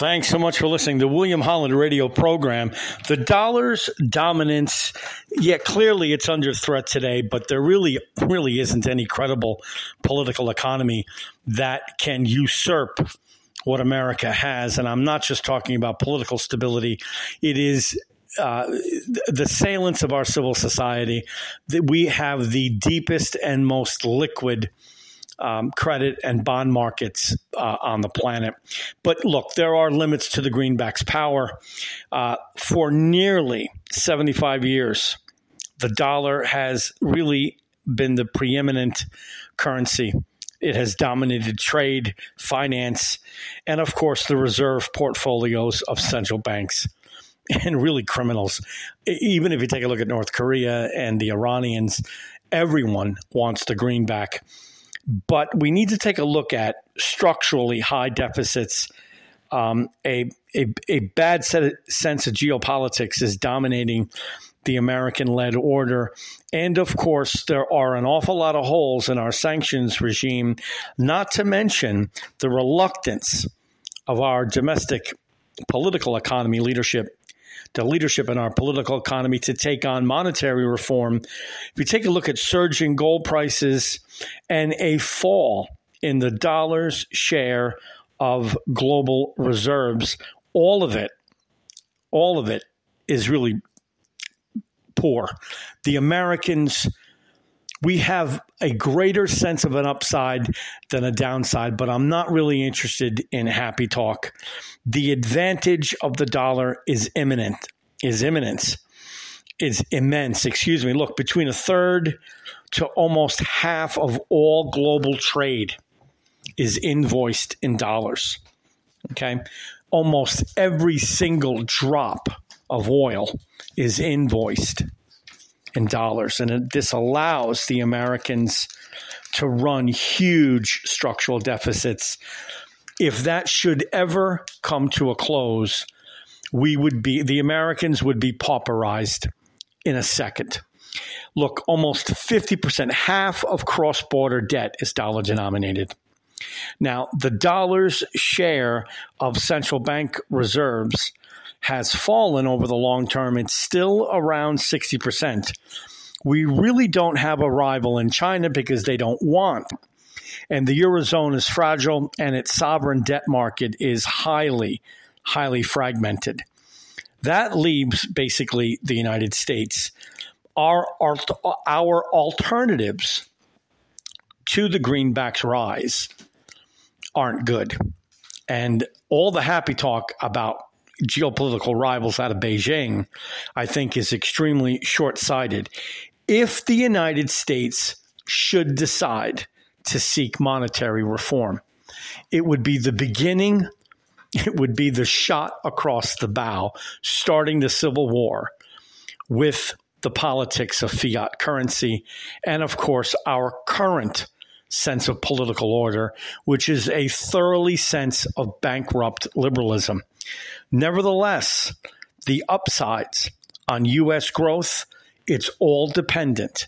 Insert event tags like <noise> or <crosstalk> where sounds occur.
Thanks so much for listening to William Holland radio program. The dollar's dominance, yeah, clearly it's under threat today, but there really, really isn't any credible political economy that can usurp what America has. And I'm not just talking about political stability, it is uh, the salience of our civil society that we have the deepest and most liquid um, credit and bond markets uh, on the planet. But look, there are limits to the greenback's power. Uh, for nearly 75 years, the dollar has really been the preeminent currency. It has dominated trade, finance, and of course, the reserve portfolios of central banks <laughs> and really criminals. Even if you take a look at North Korea and the Iranians, everyone wants the greenback. But we need to take a look at structurally high deficits. Um, a, a, a bad set, sense of geopolitics is dominating the American led order. And of course, there are an awful lot of holes in our sanctions regime, not to mention the reluctance of our domestic political economy leadership the leadership in our political economy to take on monetary reform. If you take a look at surging gold prices and a fall in the dollar's share of global reserves, all of it, all of it is really poor. The Americans we have a greater sense of an upside than a downside, but I'm not really interested in happy talk. The advantage of the dollar is imminent, is imminence, is immense. Excuse me. Look, between a third to almost half of all global trade is invoiced in dollars. Okay. Almost every single drop of oil is invoiced in dollars. And it, this allows the Americans to run huge structural deficits. If that should ever come to a close, we would be, the Americans would be pauperized in a second. Look, almost 50%, half of cross border debt is dollar denominated. Now, the dollar's share of central bank reserves has fallen over the long term. It's still around 60%. We really don't have a rival in China because they don't want. And the Eurozone is fragile and its sovereign debt market is highly, highly fragmented. That leaves basically the United States. Our, our, our alternatives to the greenback's rise aren't good. And all the happy talk about geopolitical rivals out of Beijing, I think is extremely short sighted. If the United States should decide to seek monetary reform, it would be the beginning, it would be the shot across the bow, starting the Civil War with the politics of fiat currency and, of course, our current sense of political order, which is a thoroughly sense of bankrupt liberalism. Nevertheless, the upsides on U.S. growth, it's all dependent